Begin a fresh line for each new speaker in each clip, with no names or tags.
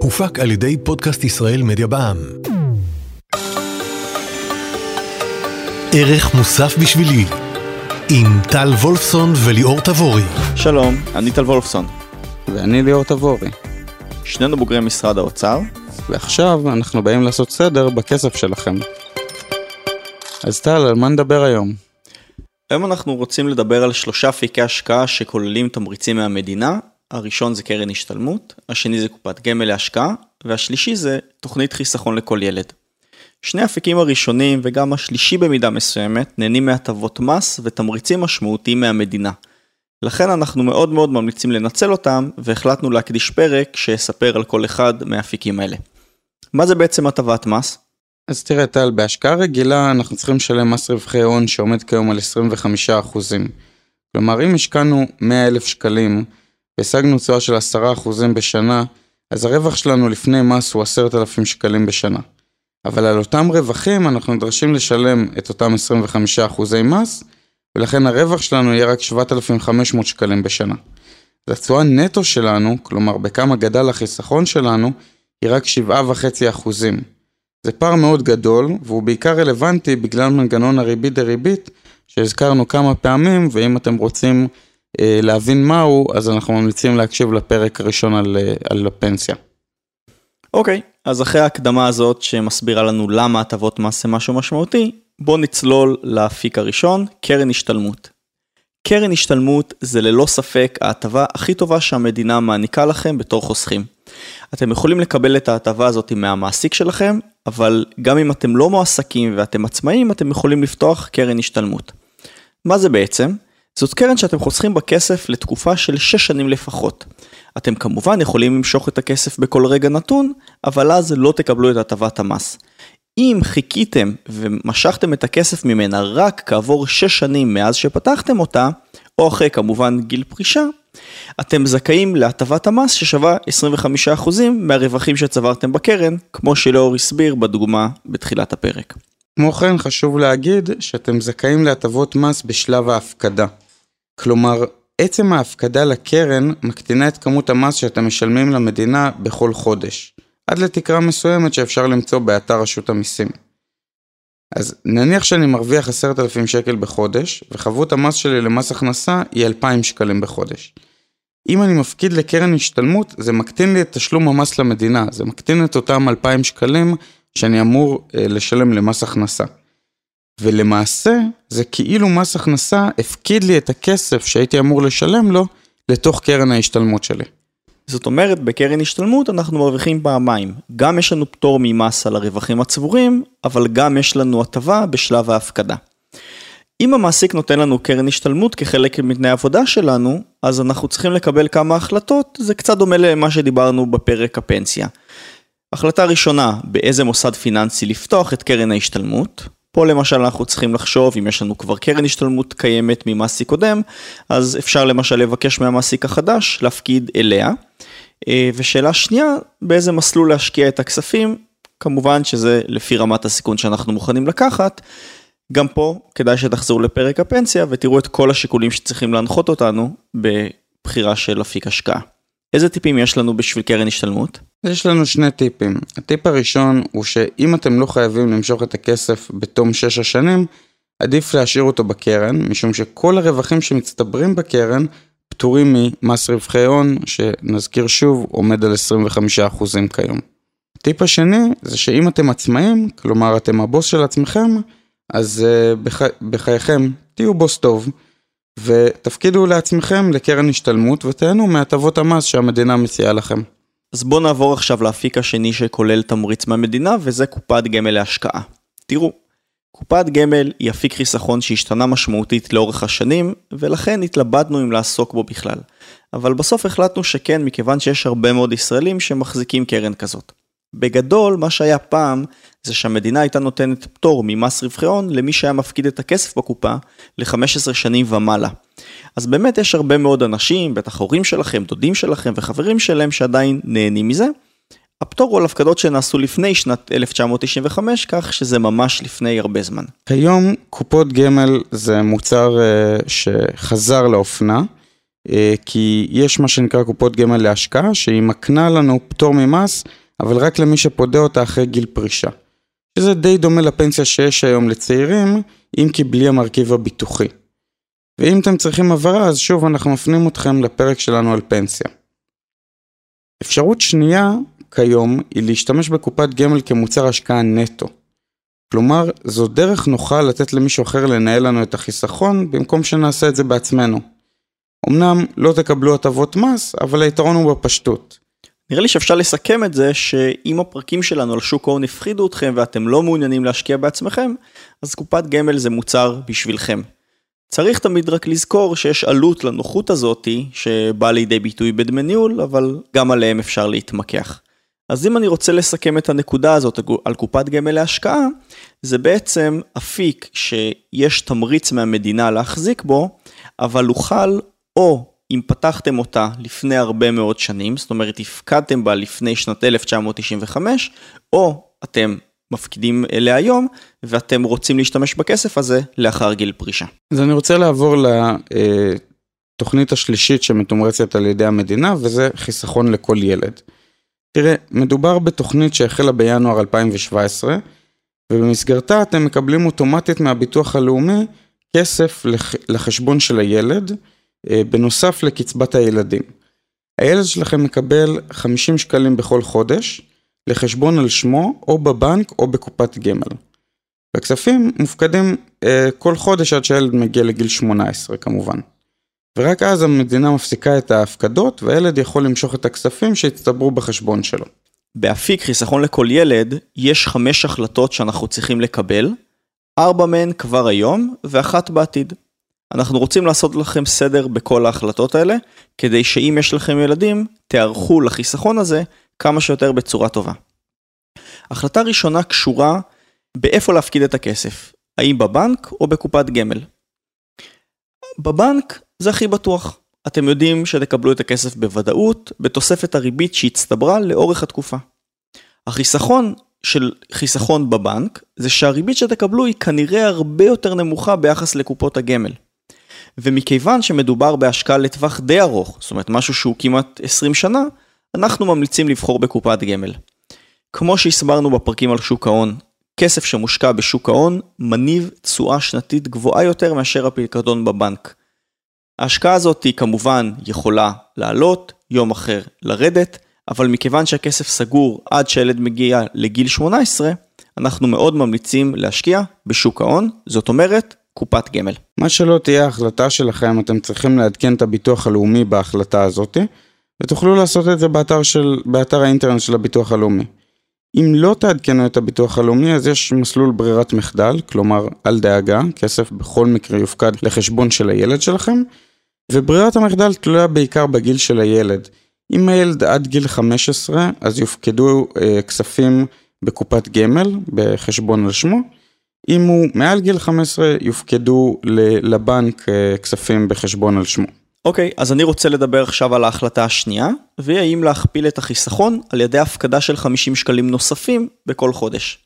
הופק על ידי פודקאסט ישראל מדיה בע"מ. ערך מוסף בשבילי עם טל וולפסון וליאור תבורי.
שלום, אני טל וולפסון.
ואני ליאור תבורי.
שנינו בוגרי משרד האוצר.
ועכשיו אנחנו באים לעשות סדר בכסף שלכם. אז טל, על מה נדבר היום?
היום אנחנו רוצים לדבר על שלושה אפיקי השקעה שכוללים תמריצים מהמדינה. הראשון זה קרן השתלמות, השני זה קופת גמל להשקעה, והשלישי זה תוכנית חיסכון לכל ילד. שני האפיקים הראשונים וגם השלישי במידה מסוימת נהנים מהטבות מס ותמריצים משמעותיים מהמדינה. לכן אנחנו מאוד מאוד ממליצים לנצל אותם והחלטנו להקדיש פרק שיספר על כל אחד מהאפיקים האלה. מה זה בעצם הטבת מס?
אז תראה טל, בהשקעה רגילה אנחנו צריכים לשלם מס רווחי הון שעומד כיום על 25%. כלומר אם השקענו 100,000 שקלים והשגנו תשואה של 10% בשנה, אז הרווח שלנו לפני מס הוא 10,000 שקלים בשנה. אבל על אותם רווחים אנחנו נדרשים לשלם את אותם 25% מס, ולכן הרווח שלנו יהיה רק 7,500 שקלים בשנה. אז התשואה נטו שלנו, כלומר בכמה גדל החיסכון שלנו, היא רק 7.5%. זה פער מאוד גדול, והוא בעיקר רלוונטי בגלל מנגנון הריבית דריבית שהזכרנו כמה פעמים, ואם אתם רוצים אה, להבין מהו, אז אנחנו ממליצים להקשיב לפרק הראשון על, אה, על הפנסיה.
אוקיי, okay, אז אחרי ההקדמה הזאת שמסבירה לנו למה הטבות מס זה משהו משמעותי, בואו נצלול לאפיק הראשון, קרן השתלמות. קרן השתלמות זה ללא ספק ההטבה הכי טובה שהמדינה מעניקה לכם בתור חוסכים. אתם יכולים לקבל את ההטבה הזאת מהמעסיק שלכם, אבל גם אם אתם לא מועסקים ואתם עצמאים, אתם יכולים לפתוח קרן השתלמות. מה זה בעצם? זאת קרן שאתם חוסכים בכסף לתקופה של 6 שנים לפחות. אתם כמובן יכולים למשוך את הכסף בכל רגע נתון, אבל אז לא תקבלו את הטבת המס. אם חיכיתם ומשכתם את הכסף ממנה רק כעבור 6 שנים מאז שפתחתם אותה, או אחרי כמובן גיל פרישה, אתם זכאים להטבת המס ששווה 25% מהרווחים שצברתם בקרן, כמו שלאור הסביר בדוגמה בתחילת הפרק.
כמו כן חשוב להגיד שאתם זכאים להטבות מס בשלב ההפקדה. כלומר, עצם ההפקדה לקרן מקטינה את כמות המס שאתם משלמים למדינה בכל חודש, עד לתקרה מסוימת שאפשר למצוא באתר רשות המיסים. אז נניח שאני מרוויח עשרת אלפים שקל בחודש, וחבות המס שלי למס הכנסה היא אלפיים שקלים בחודש. אם אני מפקיד לקרן השתלמות, זה מקטין לי את תשלום המס למדינה, זה מקטין את אותם אלפיים שקלים שאני אמור אה, לשלם למס הכנסה. ולמעשה, זה כאילו מס הכנסה הפקיד לי את הכסף שהייתי אמור לשלם לו לתוך קרן ההשתלמות שלי.
זאת אומרת, בקרן השתלמות אנחנו מרוויחים פעמיים. גם יש לנו פטור ממס על הרווחים הצבורים, אבל גם יש לנו הטבה בשלב ההפקדה. אם המעסיק נותן לנו קרן השתלמות כחלק מתנאי עבודה שלנו, אז אנחנו צריכים לקבל כמה החלטות, זה קצת דומה למה שדיברנו בפרק הפנסיה. החלטה ראשונה, באיזה מוסד פיננסי לפתוח את קרן ההשתלמות. פה למשל אנחנו צריכים לחשוב אם יש לנו כבר קרן השתלמות קיימת ממעסיק קודם, אז אפשר למשל לבקש מהמעסיק החדש להפקיד אליה. אה, ושאלה שנייה, באיזה מסלול להשקיע את הכספים, כמובן שזה לפי רמת הסיכון שאנחנו מוכנים לקחת. גם פה כדאי שתחזרו לפרק הפנסיה ותראו את כל השיקולים שצריכים להנחות אותנו בבחירה של אפיק השקעה. איזה טיפים יש לנו בשביל קרן השתלמות?
יש לנו שני טיפים. הטיפ הראשון הוא שאם אתם לא חייבים למשוך את הכסף בתום 6 השנים, עדיף להשאיר אותו בקרן, משום שכל הרווחים שמצטברים בקרן פטורים ממס רווחי הון, שנזכיר שוב, עומד על 25% כיום. הטיפ השני זה שאם אתם עצמאים, כלומר אתם הבוס של עצמכם, אז uh, בח... בחייכם תהיו בוס טוב. ותפקידו לעצמכם לקרן השתלמות ותהנו מהטבות המס שהמדינה מציעה לכם.
אז בואו נעבור עכשיו לאפיק השני שכולל תמריץ מהמדינה וזה קופת גמל להשקעה. תראו, קופת גמל היא אפיק חיסכון שהשתנה משמעותית לאורך השנים ולכן התלבטנו אם לעסוק בו בכלל. אבל בסוף החלטנו שכן מכיוון שיש הרבה מאוד ישראלים שמחזיקים קרן כזאת. בגדול, מה שהיה פעם, זה שהמדינה הייתה נותנת פטור ממס רווחי הון למי שהיה מפקיד את הכסף בקופה ל-15 שנים ומעלה. אז באמת יש הרבה מאוד אנשים, בטח הורים שלכם, דודים שלכם וחברים שלהם שעדיין נהנים מזה. הפטור הוא על הפקדות שנעשו לפני שנת 1995, כך שזה ממש לפני הרבה זמן.
כיום קופות גמל זה מוצר uh, שחזר לאופנה. אה, כי יש מה שנקרא קופות גמל להשקעה, שהיא מקנה לנו פטור ממס, אבל רק למי שפודה אותה אחרי גיל פרישה. שזה די דומה לפנסיה שיש היום לצעירים, אם כי בלי המרכיב הביטוחי. ואם אתם צריכים הבהרה, אז שוב אנחנו מפנים אתכם לפרק שלנו על פנסיה. אפשרות שנייה כיום היא להשתמש בקופת גמל כמוצר השקעה נטו. כלומר, זו דרך נוחה לתת למישהו אחר לנהל לנו את החיסכון, במקום שנעשה את זה בעצמנו. אמנם לא תקבלו הטבות מס, אבל היתרון הוא בפשטות.
נראה לי שאפשר לסכם את זה שאם הפרקים שלנו על שוק ההון הפחידו אתכם ואתם לא מעוניינים להשקיע בעצמכם, אז קופת גמל זה מוצר בשבילכם. צריך תמיד רק לזכור שיש עלות לנוחות הזאתי שבאה לידי ביטוי בדמי ניהול, אבל גם עליהם אפשר להתמקח. אז אם אני רוצה לסכם את הנקודה הזאת על קופת גמל להשקעה, זה בעצם אפיק שיש תמריץ מהמדינה להחזיק בו, אבל הוא חל או אם פתחתם אותה לפני הרבה מאוד שנים, זאת אומרת הפקדתם בה לפני שנת 1995, או אתם מפקידים אליה היום, ואתם רוצים להשתמש בכסף הזה לאחר גיל פרישה.
אז אני רוצה לעבור לתוכנית השלישית שמתומרצת על ידי המדינה, וזה חיסכון לכל ילד. תראה, מדובר בתוכנית שהחלה בינואר 2017, ובמסגרתה אתם מקבלים אוטומטית מהביטוח הלאומי כסף לחשבון של הילד, אה, בנוסף לקצבת הילדים. הילד שלכם מקבל 50 שקלים בכל חודש לחשבון על שמו או בבנק או בקופת גמל. הכספים מופקדים אה, כל חודש עד שהילד מגיע לגיל 18 כמובן. ורק אז המדינה מפסיקה את ההפקדות והילד יכול למשוך את הכספים שהצטברו בחשבון שלו.
באפיק חיסכון לכל ילד יש חמש החלטות שאנחנו צריכים לקבל, ארבע מהן כבר היום ואחת בעתיד. אנחנו רוצים לעשות לכם סדר בכל ההחלטות האלה, כדי שאם יש לכם ילדים, תיערכו לחיסכון הזה כמה שיותר בצורה טובה. החלטה ראשונה קשורה באיפה להפקיד את הכסף, האם בבנק או בקופת גמל. בבנק זה הכי בטוח. אתם יודעים שתקבלו את הכסף בוודאות, בתוספת הריבית שהצטברה לאורך התקופה. החיסכון של חיסכון בבנק, זה שהריבית שתקבלו היא כנראה הרבה יותר נמוכה ביחס לקופות הגמל. ומכיוון שמדובר בהשקעה לטווח די ארוך, זאת אומרת משהו שהוא כמעט 20 שנה, אנחנו ממליצים לבחור בקופת גמל. כמו שהסברנו בפרקים על שוק ההון, כסף שמושקע בשוק ההון מניב תשואה שנתית גבוהה יותר מאשר הפיקדון בבנק. ההשקעה הזאת היא כמובן יכולה לעלות, יום אחר לרדת, אבל מכיוון שהכסף סגור עד שהילד מגיע לגיל 18, אנחנו מאוד ממליצים להשקיע בשוק ההון, זאת אומרת, קופת גמל.
מה שלא תהיה ההחלטה שלכם, אתם צריכים לעדכן את הביטוח הלאומי בהחלטה הזאת, ותוכלו לעשות את זה באתר, של, באתר האינטרנט של הביטוח הלאומי. אם לא תעדכנו את הביטוח הלאומי, אז יש מסלול ברירת מחדל, כלומר, אל דאגה, כסף בכל מקרה יופקד לחשבון של הילד שלכם, וברירת המחדל תלויה בעיקר בגיל של הילד. אם הילד עד גיל 15, אז יופקדו אה, כספים בקופת גמל, בחשבון על שמו. אם הוא מעל גיל 15, יופקדו לבנק אה, כספים בחשבון על שמו.
אוקיי, okay, אז אני רוצה לדבר עכשיו על ההחלטה השנייה, והיא האם להכפיל את החיסכון על ידי הפקדה של 50 שקלים נוספים בכל חודש.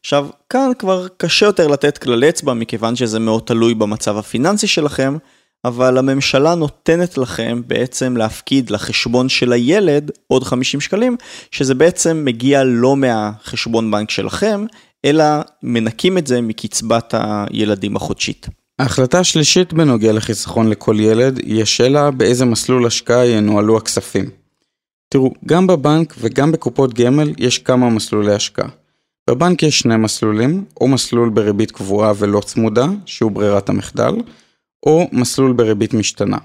עכשיו, כאן כבר קשה יותר לתת כלל אצבע מכיוון שזה מאוד תלוי במצב הפיננסי שלכם, אבל הממשלה נותנת לכם בעצם להפקיד לחשבון של הילד עוד 50 שקלים, שזה בעצם מגיע לא מהחשבון בנק שלכם, אלא מנקים את זה מקצבת הילדים החודשית.
ההחלטה השלישית בנוגע לחיסכון לכל ילד היא השאלה באיזה מסלול השקעה ינוהלו הכספים. תראו, גם בבנק וגם בקופות גמל יש כמה מסלולי השקעה. בבנק יש שני מסלולים, או מסלול בריבית קבועה ולא צמודה, שהוא ברירת המחדל, או מסלול בריבית משתנה.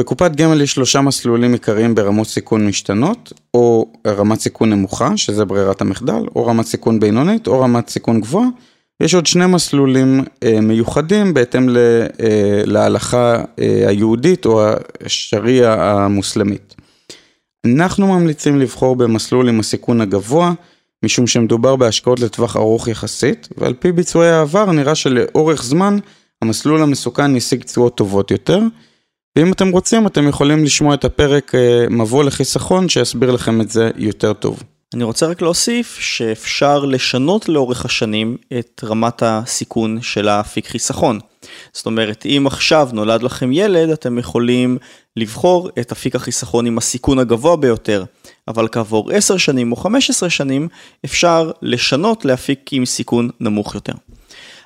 בקופת גמל יש שלושה מסלולים עיקריים ברמות סיכון משתנות, או רמת סיכון נמוכה, שזה ברירת המחדל, או רמת סיכון בינונית, או רמת סיכון גבוהה. יש עוד שני מסלולים אה, מיוחדים בהתאם אה, להלכה אה, היהודית או השריעה המוסלמית. אנחנו ממליצים לבחור במסלול עם הסיכון הגבוה, משום שמדובר בהשקעות לטווח ארוך יחסית, ועל פי ביצועי העבר נראה שלאורך זמן המסלול המסוכן ישיג תשואות טובות יותר. ואם אתם רוצים, אתם יכולים לשמוע את הפרק מבוא לחיסכון שיסביר לכם את זה יותר טוב.
אני רוצה רק להוסיף שאפשר לשנות לאורך השנים את רמת הסיכון של האפיק חיסכון. זאת אומרת, אם עכשיו נולד לכם ילד, אתם יכולים לבחור את אפיק החיסכון עם הסיכון הגבוה ביותר, אבל כעבור 10 שנים או 15 שנים, אפשר לשנות לאפיק עם סיכון נמוך יותר.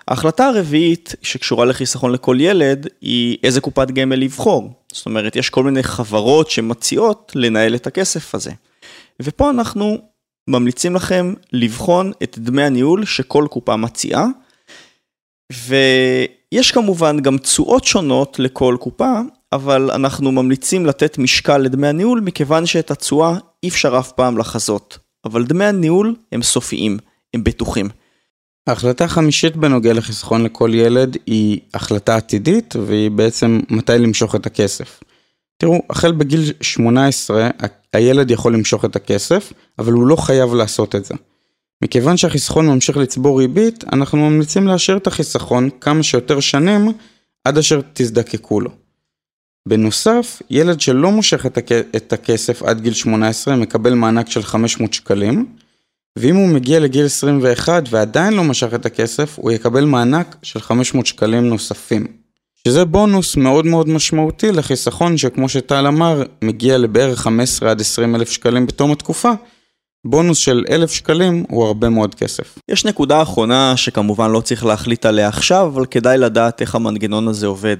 ההחלטה הרביעית שקשורה לחיסכון לכל ילד היא איזה קופת גמל לבחור. זאת אומרת, יש כל מיני חברות שמציעות לנהל את הכסף הזה. ופה אנחנו ממליצים לכם לבחון את דמי הניהול שכל קופה מציעה. ויש כמובן גם תשואות שונות לכל קופה, אבל אנחנו ממליצים לתת משקל לדמי הניהול מכיוון שאת התשואה אי אפשר אף פעם לחזות. אבל דמי הניהול הם סופיים, הם בטוחים.
ההחלטה החמישית בנוגע לחיסכון לכל ילד היא החלטה עתידית והיא בעצם מתי למשוך את הכסף. תראו, החל בגיל 18 הילד יכול למשוך את הכסף, אבל הוא לא חייב לעשות את זה. מכיוון שהחיסכון ממשיך לצבור ריבית, אנחנו ממליצים להשאיר את החיסכון כמה שיותר שנים עד אשר תזדקקו לו. בנוסף, ילד שלא מושך את הכסף עד גיל 18 מקבל מענק של 500 שקלים, ואם הוא מגיע לגיל 21 ועדיין לא משך את הכסף, הוא יקבל מענק של 500 שקלים נוספים. שזה בונוס מאוד מאוד משמעותי לחיסכון שכמו שטל אמר, מגיע לבערך 15 עד 20 אלף שקלים בתום התקופה. בונוס של אלף שקלים הוא הרבה מאוד כסף.
יש נקודה אחרונה שכמובן לא צריך להחליט עליה עכשיו, אבל כדאי לדעת איך המנגנון הזה עובד.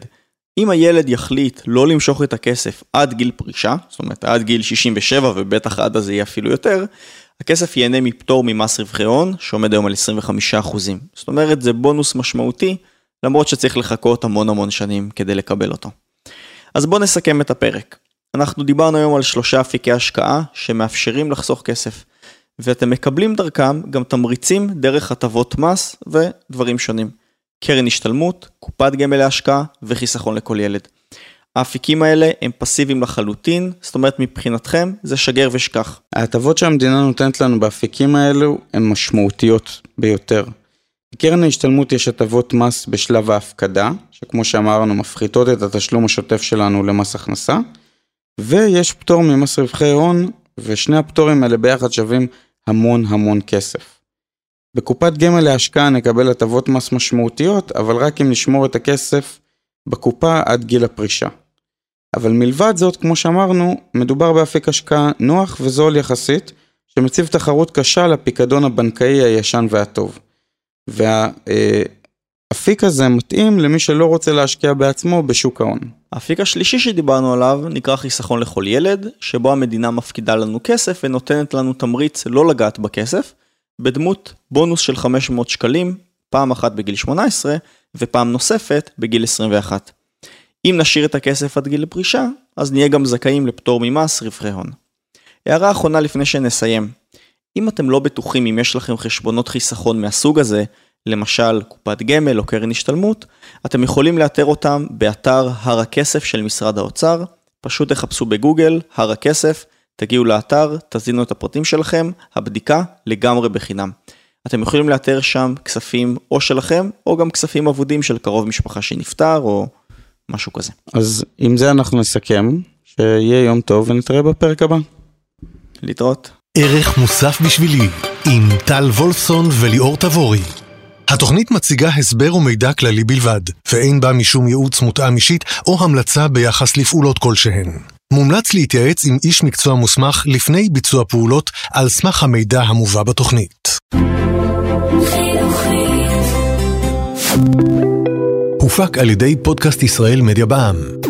אם הילד יחליט לא למשוך את הכסף עד גיל פרישה, זאת אומרת עד גיל 67 ובטח עד אז יהיה אפילו יותר, הכסף ייהנה מפטור ממס רווחי הון, שעומד היום על 25%. זאת אומרת, זה בונוס משמעותי, למרות שצריך לחכות המון המון שנים כדי לקבל אותו. אז בואו נסכם את הפרק. אנחנו דיברנו היום על שלושה אפיקי השקעה שמאפשרים לחסוך כסף, ואתם מקבלים דרכם גם תמריצים דרך הטבות מס ודברים שונים. קרן השתלמות, קופת גמל להשקעה וחיסכון לכל ילד. האפיקים האלה הם פסיביים לחלוטין, זאת אומרת מבחינתכם זה שגר ושכח.
ההטבות שהמדינה נותנת לנו באפיקים האלו הן משמעותיות ביותר. בקרן ההשתלמות יש הטבות מס בשלב ההפקדה, שכמו שאמרנו מפחיתות את התשלום השוטף שלנו למס הכנסה, ויש פטור ממס רווחי הון, ושני הפטורים האלה ביחד שווים המון המון כסף. בקופת גמל להשקעה נקבל הטבות מס משמעותיות, אבל רק אם נשמור את הכסף בקופה עד גיל הפרישה. אבל מלבד זאת, כמו שאמרנו, מדובר באפיק השקעה נוח וזול יחסית, שמציב תחרות קשה לפיקדון הבנקאי הישן והטוב. והאפיק הזה מתאים למי שלא רוצה להשקיע בעצמו בשוק ההון.
האפיק השלישי שדיברנו עליו נקרא חיסכון לכל ילד, שבו המדינה מפקידה לנו כסף ונותנת לנו תמריץ לא לגעת בכסף, בדמות בונוס של 500 שקלים, פעם אחת בגיל 18 ופעם נוספת בגיל 21. אם נשאיר את הכסף עד גיל הפרישה, אז נהיה גם זכאים לפטור ממס רווחי הון. הערה אחרונה לפני שנסיים. אם אתם לא בטוחים אם יש לכם חשבונות חיסכון מהסוג הזה, למשל קופת גמל או קרן השתלמות, אתם יכולים לאתר אותם באתר הר הכסף של משרד האוצר, פשוט תחפשו בגוגל הר הכסף, תגיעו לאתר, תזינו את הפרטים שלכם, הבדיקה לגמרי בחינם. אתם יכולים לאתר שם כספים או שלכם, או גם כספים אבודים של קרוב משפחה שנפטר, או משהו כזה.
אז עם זה אנחנו נסכם, שיהיה יום טוב ונתראה בפרק הבא.
להתראות.
ערך מוסף בשבילי, עם טל וולפסון וליאור תבורי. התוכנית מציגה הסבר ומידע כללי בלבד, ואין בה משום ייעוץ מותאם אישית או המלצה ביחס לפעולות כלשהן. מומלץ להתייעץ עם איש מקצוע מוסמך לפני ביצוע פעולות על סמך המידע המובא בתוכנית. הופק על ידי פודקאסט ישראל מדיה בע"מ.